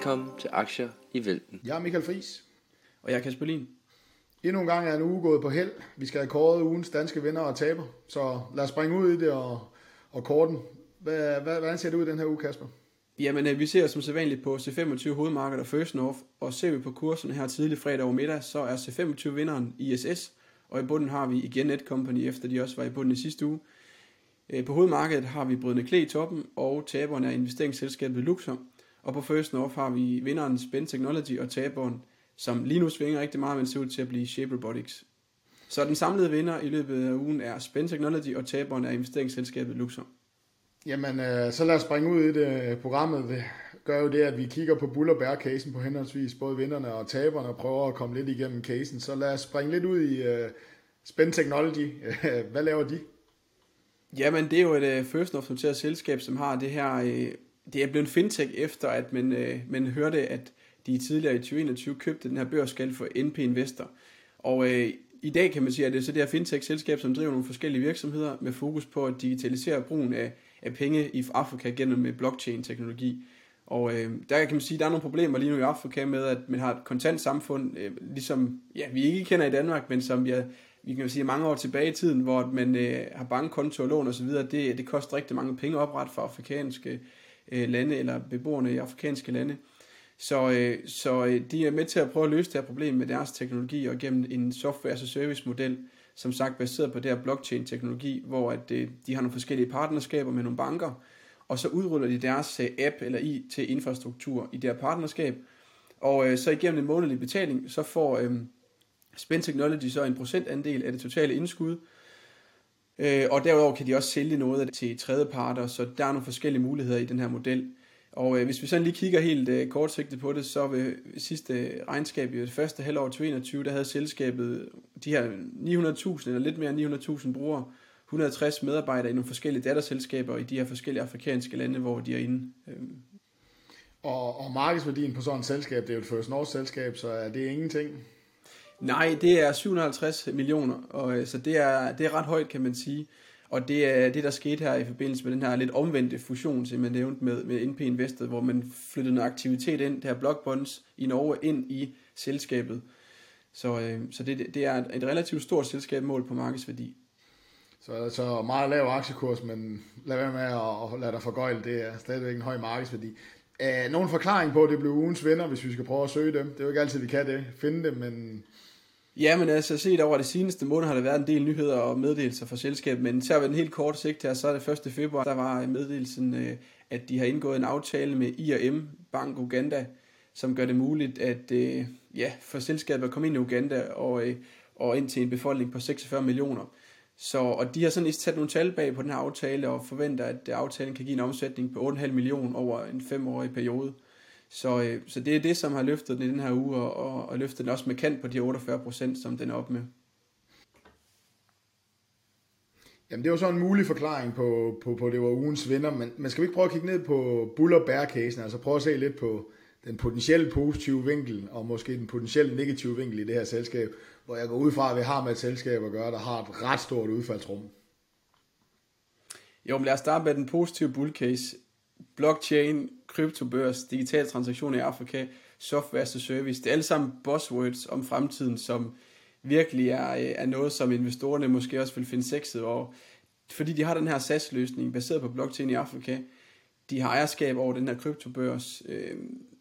Velkommen til Aktier i Vælten. Jeg er Michael Friis. Og jeg er Kasper Lin. Endnu en gang er en uge gået på held. Vi skal have kåret ugens danske vinder og taber. Så lad os springe ud i det og, og korten. Hvad, hvad, hvordan ser det ud den her uge, Kasper? Jamen, øh, vi ser som sædvanligt på C25 hovedmarked og First North, og ser vi på kurserne her tidlig fredag over middag, så er C25 vinderen ISS, og i bunden har vi igen Netcompany, efter de også var i bunden i sidste uge. Øh, på hovedmarkedet har vi Brydende Klæ i toppen, og taberen er investeringsselskabet Luxor. Og på First North har vi vinderen Spend Technology og taberen, som lige nu svinger rigtig meget, men ser ud til at blive Shape Robotics. Så den samlede vinder i løbet af ugen er Spend Technology, og taberen er investeringsselskabet Luxor. Jamen, øh, så lad os springe ud i det. Programmet det gør jo det, at vi kigger på bull og bear casen på henholdsvis både vinderne og taberne og prøver at komme lidt igennem casen. Så lad os springe lidt ud i uh, Spend Technology. Hvad laver de? Jamen, det er jo et uh, first of selskab, som har det her... Uh, det er blevet en fintech efter, at man, øh, man hørte, at de tidligere i 2021 købte den her børsskal for NP Investor. Og øh, i dag kan man sige, at det er så det her fintech-selskab, som driver nogle forskellige virksomheder med fokus på at digitalisere brugen af, af penge i Afrika gennem øh, blockchain-teknologi. Og øh, der kan man sige, at der er nogle problemer lige nu i Afrika med, at man har et kontant samfund, øh, ligesom ja, vi ikke kender i Danmark, men som vi, er, vi kan sige mange år tilbage i tiden, hvor man øh, har bankkonto og lån osv., det, det koster rigtig mange penge opret for afrikanske øh, lande, eller beboerne i afrikanske lande. Så, øh, så øh, de er med til at prøve at løse det her problem med deres teknologi og gennem en software as a service model, som sagt baseret på det her blockchain teknologi, hvor at, øh, de har nogle forskellige partnerskaber med nogle banker, og så udruller de deres øh, app eller IT-infrastruktur i det her partnerskab, og øh, så igennem en månedlig betaling, så får øh, Spend Technology så en procentandel af det totale indskud, øh, og derudover kan de også sælge noget af det til tredjeparter, så der er nogle forskellige muligheder i den her model. Og øh, hvis vi sådan lige kigger helt øh, kortsigtet på det, så ved sidste regnskab i det første halvår 2021, der havde selskabet de her 900.000 eller lidt mere end 900.000 brugere, 160 medarbejdere i nogle forskellige datterselskaber i de her forskellige afrikanske lande, hvor de er inde. Øh. Og, og markedsværdien på sådan et selskab, det er jo et First North selskab, så er det ingenting? Nej, det er 750 millioner, og øh, så det er, det er ret højt, kan man sige. Og det er det, der skete her i forbindelse med den her lidt omvendte fusion, som jeg nævnte med, med NP Invested, hvor man flyttede noget aktivitet ind, det her Blockbonds i Norge, ind i selskabet. Så, øh, så det, det er et relativt stort selskab mål på markedsværdi. Så, så meget lav aktiekurs, men lad være med at, at lade dig forgøjle, det er stadigvæk en høj markedsværdi. Uh, nogen forklaring på, at det blev ugens vinder, hvis vi skal prøve at søge dem? Det er jo ikke altid, vi kan det, finde dem, men Ja, men altså set over det seneste måned har der været en del nyheder og meddelelser fra selskabet, men tager vi den helt kort sigt her, så er det 1. februar, der var meddelelsen, øh, at de har indgået en aftale med IRM Bank Uganda, som gør det muligt at øh, ja, for selskabet at komme ind i Uganda og, øh, og ind til en befolkning på 46 millioner. Så, og de har sådan sat nogle tal bag på den her aftale og forventer, at aftalen kan give en omsætning på 8,5 millioner over en femårig periode. Så, øh, så det er det, som har løftet den i den her uge, og, og, og løftet den også markant på de 48 procent, som den er op med. Jamen det jo så en mulig forklaring på, på, på det var ugens vinder, men, men skal vi ikke prøve at kigge ned på bull og bear casen, altså prøve at se lidt på den potentielle positive vinkel, og måske den potentielle negative vinkel i det her selskab, hvor jeg går ud fra, at vi har med et selskab at gøre, der har et ret stort udfaldsrum. Jo, men lad os starte med den positive bull case blockchain, kryptobørs, digitale transaktioner i Afrika, software as a service. Det er alle sammen buzzwords om fremtiden, som virkelig er, øh, er noget, som investorerne måske også vil finde sexet over. Fordi de har den her SaaS-løsning baseret på blockchain i Afrika. De har ejerskab over den her kryptobørs. Øh,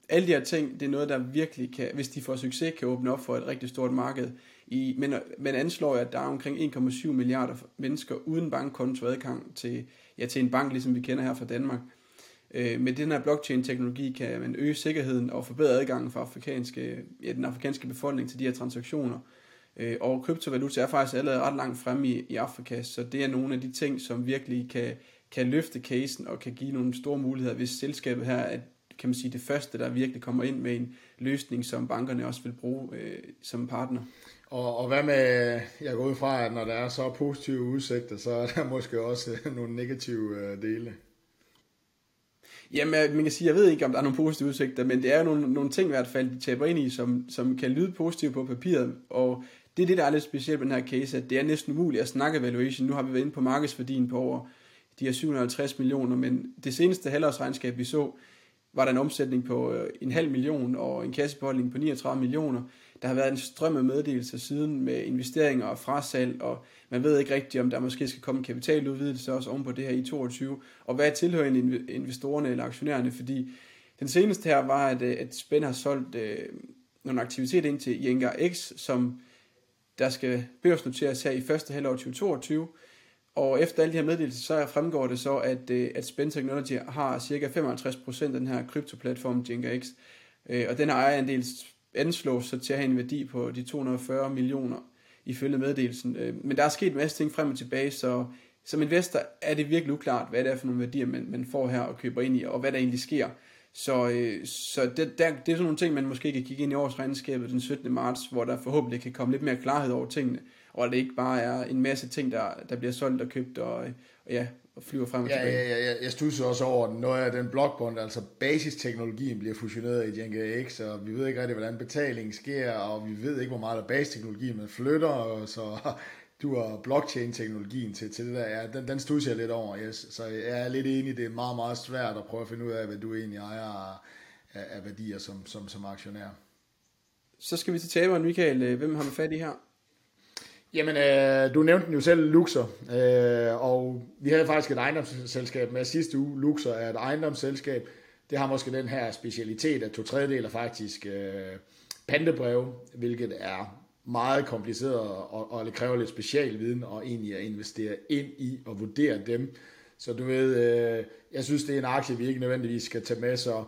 alle de her ting, det er noget, der virkelig kan, hvis de får succes, kan åbne op for et rigtig stort marked. I, men man anslår, at der er omkring 1,7 milliarder mennesker uden bankkonto adgang til, ja, til en bank, ligesom vi kender her fra Danmark. Øh, med den her blockchain-teknologi kan man øge sikkerheden og forbedre adgangen for afrikanske, ja, den afrikanske befolkning til de her transaktioner. Øh, og kryptovaluta er faktisk allerede ret langt fremme i, i Afrika, så det er nogle af de ting, som virkelig kan, kan løfte casen og kan give nogle store muligheder, hvis selskabet her er kan man sige, det første, der virkelig kommer ind med en løsning, som bankerne også vil bruge øh, som partner. Og, og hvad med, jeg går ud fra, at når der er så positive udsigter, så er der måske også nogle negative øh, dele. Jamen, øh, man kan sige, jeg ved ikke, om der er nogle positive udsigter, men det er jo nogle, nogle ting i hvert fald, de taber ind i, som, som kan lyde positivt på papiret, og det er det, der er lidt specielt med den her case, at det er næsten umuligt at snakke valuation. Nu har vi været inde på markedsværdien på over de her 750 millioner, men det seneste halvårsregnskab, vi så, var der en omsætning på øh, en halv million og en kassebeholdning på 39 millioner. Der har været en strøm af meddelelser siden med investeringer og frasalg, og man ved ikke rigtigt, om der måske skal komme en kapitaludvidelse også oven på det her i 22, og hvad tilhører investorerne eller aktionærerne, fordi den seneste her var, at, øh, at Spend har solgt øh, nogle aktiviteter ind til Jenga X, som der skal børsnoteres her i første halvår 2022, og efter alle de her meddelelser, så fremgår det så, at, øh, at Spend Technology har cirka 55% af den her kryptoplatform Jenga X, øh, og den her ejerandel anslås så til at have en værdi på de 240 millioner ifølge meddelelsen. Øh, men der er sket en masse ting frem og tilbage, så som investor er det virkelig uklart, hvad det er for nogle værdier, man, man får her og køber ind i, og hvad der egentlig sker. Så, øh, så det, der, det er sådan nogle ting, man måske kan kigge ind i årsregnskabet den 17. marts, hvor der forhåbentlig kan komme lidt mere klarhed over tingene, og det ikke bare er en masse ting, der, der bliver solgt og købt og, og ja, og flyver frem og ja, tilbage. Ja, ja, ja. Jeg studser også over, når jeg den blokbund, altså basisteknologien bliver fusioneret i Jenga X, og vi ved ikke rigtig, hvordan betalingen sker, og vi ved ikke, hvor meget af basisteknologien man flytter, og så du har blockchain-teknologien til, til det der, ja, den, den studser jeg lidt over, yes. så jeg er lidt enig, det er meget, meget svært at prøve at finde ud af, hvad du egentlig ejer af, af værdier som, som, som aktionær. Så skal vi til taberen, Michael. Hvem har vi fat i her? Jamen, øh, du nævnte den jo selv, Luxor, øh, og vi havde faktisk et ejendomsselskab med sidste uge. Luxor er et ejendomsselskab. Det har måske den her specialitet, at to tredjedeler faktisk øh, pantebrev, hvilket er meget kompliceret og, og det kræver lidt specialviden og egentlig at investere ind i og vurdere dem. Så du ved, øh, jeg synes, det er en aktie, vi ikke nødvendigvis skal tage med, så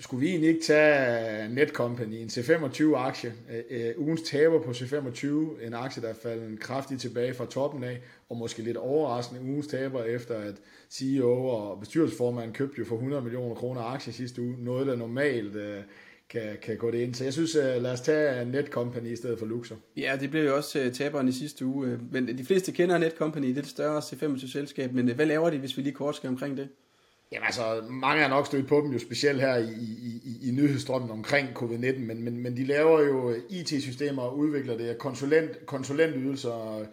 skulle vi egentlig ikke tage Netcompany, en C25-aktie, øh, øh, ugens taber på C25, en aktie, der er faldet kraftigt tilbage fra toppen af, og måske lidt overraskende ugens taber efter, at CEO og bestyrelsesformanden købte jo for 100 millioner kroner aktie sidste uge, noget der normalt øh, kan, kan gå det ind. Så jeg synes, uh, lad os tage Netcompany i stedet for Luxor. Ja, det blev jo også uh, taberen i sidste uge. Men de fleste kender Netcompany, det er et større C25-selskab. Men hvad laver de, hvis vi lige kort skal omkring det? Jamen altså, mange har nok stødt på dem jo specielt her i, i, i, nyhedsstrømmen omkring covid-19, men, men, men de laver jo IT-systemer og udvikler det, konsulent, konsulentydelser,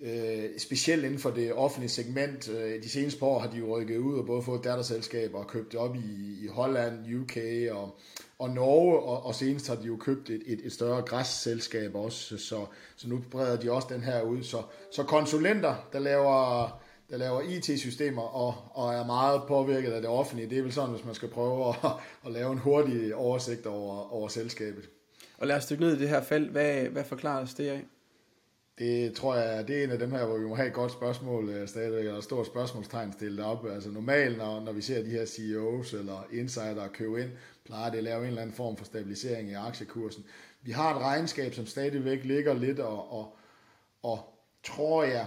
øh, specielt inden for det offentlige segment. De seneste par år har de jo rykket ud og både fået datterselskaber og købt op i, i Holland, UK og, og Norge, og, og senest har de jo købt et, et, et større græsselskab også, så, så nu breder de også den her ud. Så, så konsulenter, der laver, der laver IT-systemer og, og er meget påvirket af det offentlige, det er vel sådan, hvis man skal prøve at, at lave en hurtig oversigt over, over selskabet. Og lad os dykke ned i det her felt. Hvad, hvad forklares det af? Det tror jeg, det er en af dem her, hvor vi må have et godt spørgsmål uh, stadigvæk, og et stort spørgsmålstegn stillet op. Altså normalt, når, når vi ser de her CEOs eller insider købe ind, plejer det at lave en eller anden form for stabilisering i aktiekursen. Vi har et regnskab, som stadigvæk ligger lidt og, og, og tror jeg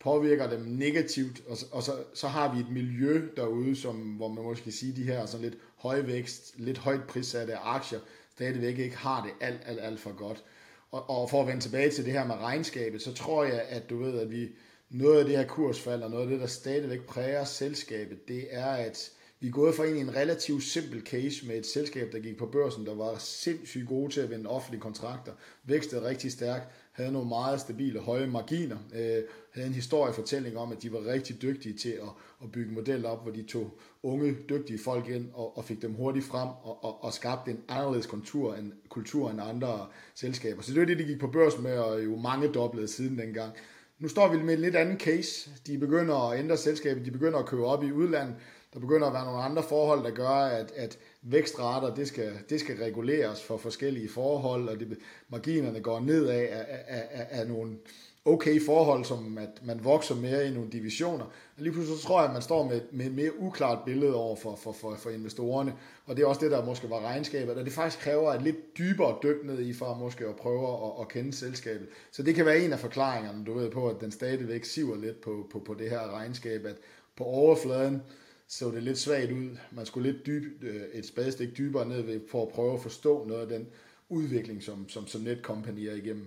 påvirker dem negativt, og, og så, så har vi et miljø derude, som, hvor man måske sige, de her sådan lidt højvækst, lidt højt prissatte aktier, stadigvæk ikke har det alt, alt, alt for godt. Og, og for at vende tilbage til det her med regnskabet, så tror jeg, at du ved, at vi noget af det her kursfald, og noget af det, der stadigvæk præger selskabet, det er, at vi er gået fra en, en relativt simpel case med et selskab, der gik på børsen, der var sindssygt gode til at vinde offentlige kontrakter, vækstede rigtig stærkt, havde nogle meget stabile, høje marginer, øh, havde en historiefortælling om, at de var rigtig dygtige til at, at bygge modeller op, hvor de tog unge, dygtige folk ind og, og fik dem hurtigt frem og, og, og skabte en anderledes kultur end, kultur end andre selskaber. Så det var det, de gik på børsen med, og jo mange doblede siden dengang. Nu står vi med en lidt anden case. De begynder at ændre selskabet, de begynder at købe op i udlandet, der begynder at være nogle andre forhold, der gør, at, at vækstrater, det skal, det skal reguleres for forskellige forhold, og det, marginerne går ned af, af, af, af nogle okay forhold, som at man vokser mere i nogle divisioner. Og lige pludselig så tror jeg, at man står med, med et mere uklart billede over for, for, for, for investorerne, og det er også det, der måske var regnskabet, og det faktisk kræver et lidt dybere dyk ned i, for måske at prøve at, at kende selskabet. Så det kan være en af forklaringerne, du ved på, at den stadigvæk siver lidt på, på, på det her regnskab, at på overfladen, så det lidt svagt ud. Man skulle lidt dyb, øh, et spadestik dybere ned ved, for at prøve at forstå noget af den udvikling, som, som, som Netcompany er igennem.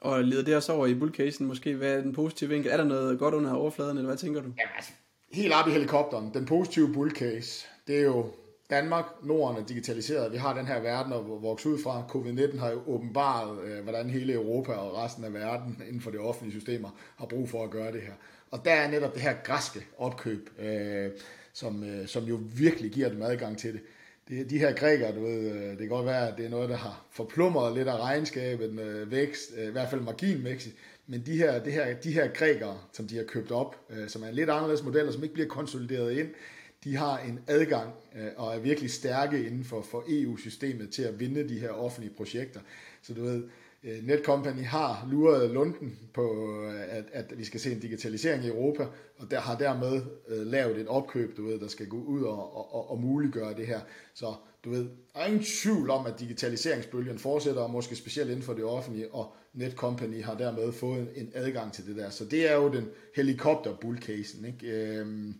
Og leder det også over i bullcasen måske? Hvad er den positive vinkel? Er der noget godt under overfladen, eller hvad tænker du? Jamen altså, helt op i helikopteren. Den positive bullcase, det er jo Danmark, Norden er digitaliseret. Vi har den her verden at vokse ud fra. Covid-19 har jo åbenbart, øh, hvordan hele Europa og resten af verden inden for de offentlige systemer har brug for at gøre det her. Og der er netop det her græske opkøb, øh, som, øh, som jo virkelig giver dem adgang til det. det de her grækere, du ved, øh, det kan godt være, at det er noget, der har forplumret lidt af regnskabet med vækst, øh, i hvert fald marginvækst, men de her, det her, de her grækere, som de har købt op, øh, som er en lidt anderledes model, og som ikke bliver konsolideret ind, de har en adgang øh, og er virkelig stærke inden for, for EU-systemet til at vinde de her offentlige projekter. Så du ved, øh, Netcompany har luret Lunden på, øh, at, at vi skal se en digitalisering i Europa, og der har dermed øh, lavet et opkøb, du ved, der skal gå ud og, og, og muliggøre det her. Så du ved, der er ingen tvivl om, at digitaliseringsbølgen fortsætter, og måske specielt inden for det offentlige, og Netcompany har dermed fået en adgang til det der. Så det er jo den helikopter-bullcasen, ikke? Øhm,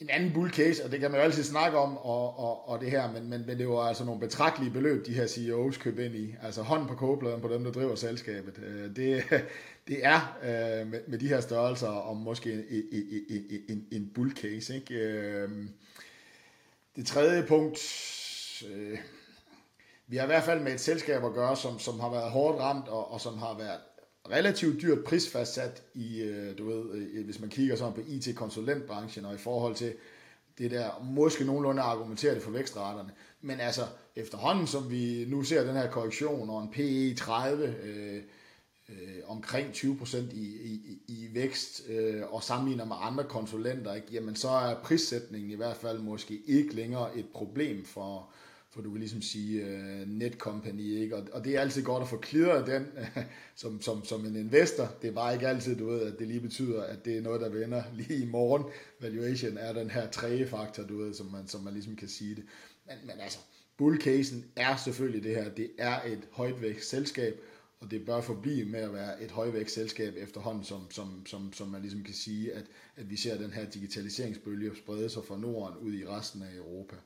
en anden bull case, og det kan man jo altid snakke om, og, og, og det her, men, men, men det var altså nogle betragtelige beløb, de her CEOs køb ind i. Altså hånd på kogebladen på dem, der driver selskabet. Øh, det, det er øh, med, med de her størrelser, om måske en, en, en, en bull case. Ikke? Øh, det tredje punkt, vi har i hvert fald med et selskab at gøre, som, som har været hårdt ramt, og, og som har været relativt dyrt prisfastsat i, øh, du ved, øh, øh, hvis man kigger sådan på IT-konsulentbranchen og i forhold til det der, måske nogenlunde argumenterer det for vækstraterne. Men altså, efterhånden som vi nu ser den her korrektion og en PE 30 øh, øh, omkring 20% i, i, i vækst øh, og sammenligner med andre konsulenter, ikke, jamen så er prissætningen i hvert fald måske ikke længere et problem for, for du vil ligesom sige uh, Netcompany, ikke? Og, og det er altid godt at få klidret den som, som, som en investor. Det er bare ikke altid, du ved, at det lige betyder, at det er noget, der vender lige i morgen. Valuation er den her tredje faktor, du ved, som man, som man ligesom kan sige det. Men, men altså, bullcasen er selvfølgelig det her. Det er et højtvækst selskab, og det bør forblive med at være et højvækst selskab efterhånden, som, som, som, som man ligesom kan sige, at, at vi ser den her digitaliseringsbølge sprede sig fra Norden ud i resten af Europa.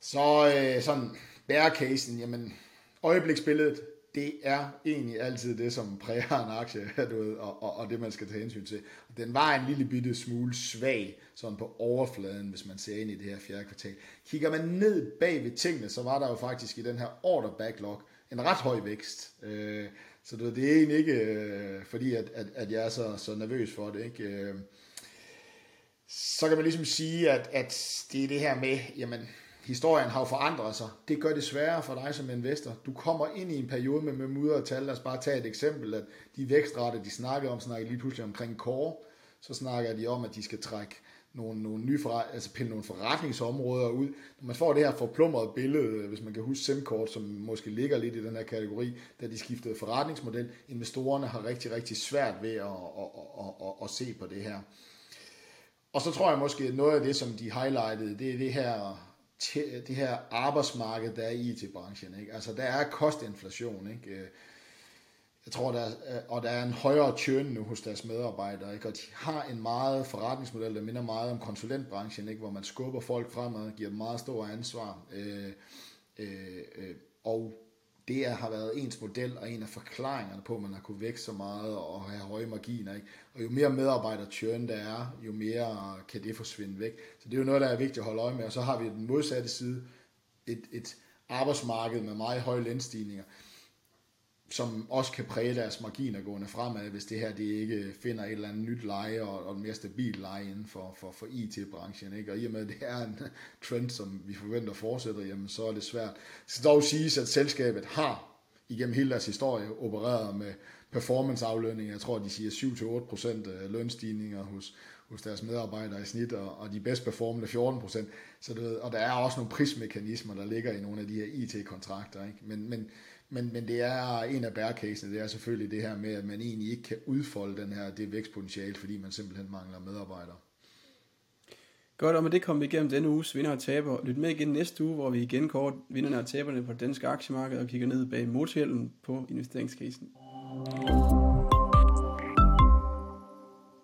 Så øh, sådan, bærecasen, jamen, øjebliksbilledet, det er egentlig altid det, som præger en aktie, du ved, og, og, og det, man skal tage hensyn til. Den var en lille bitte smule svag, sådan på overfladen, hvis man ser ind i det her fjerde kvartal. Kigger man ned bag ved tingene, så var der jo faktisk i den her order backlog en ret høj vækst. Øh, så du ved, det er egentlig ikke, øh, fordi at, at, at jeg er så, så nervøs for det. Ikke? Øh, så kan man ligesom sige, at, at det er det her med, jamen, historien har jo forandret sig. Det gør det sværere for dig som investor. Du kommer ind i en periode med, med mudder og tal. Lad os bare tage et eksempel, at de vækstrater, de snakker om, snakker lige pludselig omkring core. Så snakker de om, at de skal trække nogle, nogle nye forret, altså pille nogle forretningsområder ud. Når man får det her forplumrede billede, hvis man kan huske SimCorp, som måske ligger lidt i den her kategori, da de skiftede forretningsmodel, investorerne har rigtig, rigtig svært ved at, at, at, at, at se på det her. Og så tror jeg måske, at noget af det, som de highlightede, det er det her det her arbejdsmarked, der er i IT-branchen. Ikke? Altså, der er kostinflation, ikke? Øh, jeg tror, der er, øh, og der er en højere churn nu hos deres medarbejdere, ikke? og de har en meget forretningsmodel, der minder meget om konsulentbranchen, ikke? hvor man skubber folk fremad og giver dem meget store ansvar. Øh, øh, øh, og det har været ens model og en af forklaringerne på, at man har kunne vækse så meget og have høje marginer. Ikke? Og jo mere medarbejder churn der er, jo mere kan det forsvinde væk. Så det er jo noget, der er vigtigt at holde øje med. Og så har vi den modsatte side, et, et arbejdsmarked med meget høje lønstigninger som også kan præge deres marginer gående fremad, hvis det her det ikke finder et eller andet nyt leje og, og en mere stabil leje inden for, for, for IT-branchen. Ikke? Og i og med, at det er en trend, som vi forventer fortsætter, jamen, så er det svært. Det skal dog siges, at selskabet har igennem hele deres historie opereret med performanceaflønning. Jeg tror, de siger 7-8% øh, lønstigninger hos, hos deres medarbejdere i snit, og, og de bedst performende 14%. Så det, og der er også nogle prismekanismer, der ligger i nogle af de her IT-kontrakter. Ikke? Men, men men, men det er en af bærecasene, det er selvfølgelig det her med, at man egentlig ikke kan udfolde den her, det vækstpotentiale, fordi man simpelthen mangler medarbejdere. Godt, og med det kommer vi igennem denne uges vinder og taber. Lyt med igen næste uge, hvor vi igen kort vinderne og taberne på det danske aktiemarked og kigger ned bag motorhjelmen på investeringskrisen.